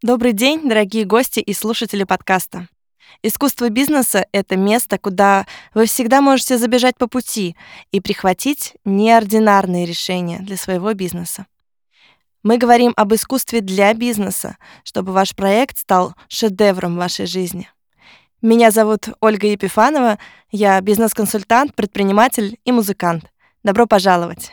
Добрый день, дорогие гости и слушатели подкаста. Искусство бизнеса — это место, куда вы всегда можете забежать по пути и прихватить неординарные решения для своего бизнеса. Мы говорим об искусстве для бизнеса, чтобы ваш проект стал шедевром вашей жизни. Меня зовут Ольга Епифанова, я бизнес-консультант, предприниматель и музыкант. Добро пожаловать!